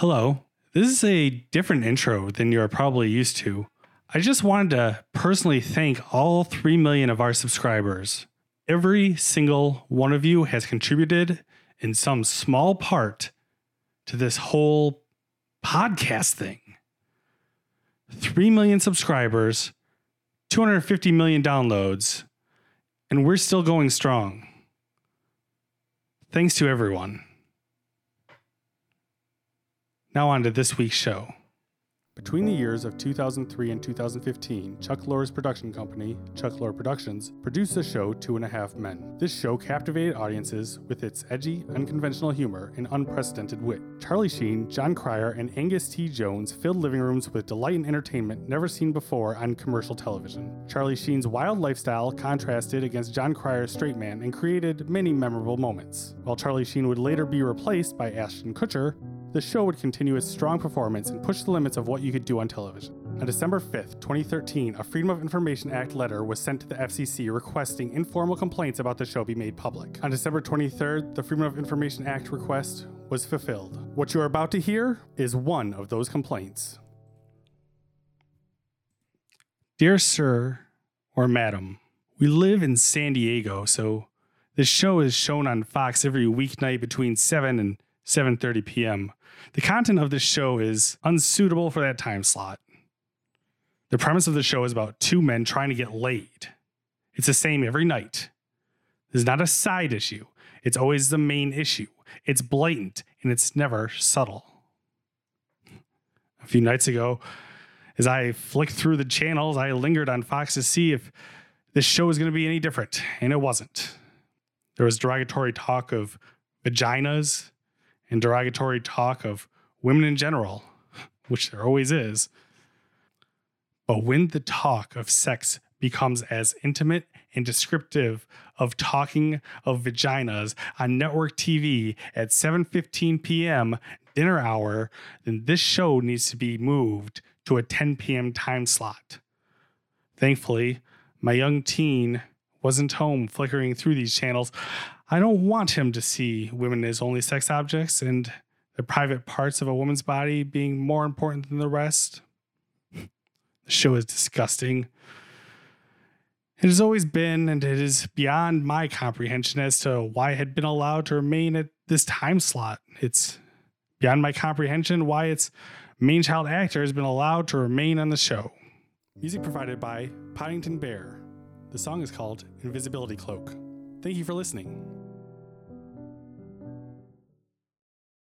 Hello. This is a different intro than you're probably used to. I just wanted to personally thank all 3 million of our subscribers. Every single one of you has contributed in some small part to this whole podcast thing. 3 million subscribers, 250 million downloads, and we're still going strong. Thanks to everyone. Now, on to this week's show. Between the years of 2003 and 2015, Chuck Lorre's production company, Chuck Lorre Productions, produced the show Two and a Half Men. This show captivated audiences with its edgy, unconventional humor and unprecedented wit. Charlie Sheen, Jon Cryer, and Angus T. Jones filled living rooms with delight and entertainment never seen before on commercial television. Charlie Sheen's wild lifestyle contrasted against Jon Cryer's straight man and created many memorable moments. While Charlie Sheen would later be replaced by Ashton Kutcher, the show would continue its strong performance and push the limits of what you could do on television. On December 5th, 2013, a Freedom of Information Act letter was sent to the FCC requesting informal complaints about the show be made public. On December 23rd, the Freedom of Information Act request was fulfilled. What you are about to hear is one of those complaints. Dear Sir or Madam, we live in San Diego, so this show is shown on Fox every weeknight between 7 and 7:30 p.m. The content of this show is unsuitable for that time slot. The premise of the show is about two men trying to get laid. It's the same every night. This is not a side issue. It's always the main issue. It's blatant and it's never subtle. A few nights ago, as I flicked through the channels, I lingered on Fox to see if this show was going to be any different, and it wasn't. There was derogatory talk of vaginas and derogatory talk of women in general, which there always is. But when the talk of sex becomes as intimate and descriptive of talking of vaginas on network TV at 7:15 p.m. dinner hour, then this show needs to be moved to a 10 p.m. time slot. Thankfully, my young teen wasn't home flickering through these channels. I don't want him to see women as only sex objects and the private parts of a woman's body being more important than the rest. The show is disgusting. It has always been, and it is beyond my comprehension as to why it had been allowed to remain at this time slot. It's beyond my comprehension why its main child actor has been allowed to remain on the show. Music provided by Podington Bear. The song is called Invisibility Cloak. Thank you for listening.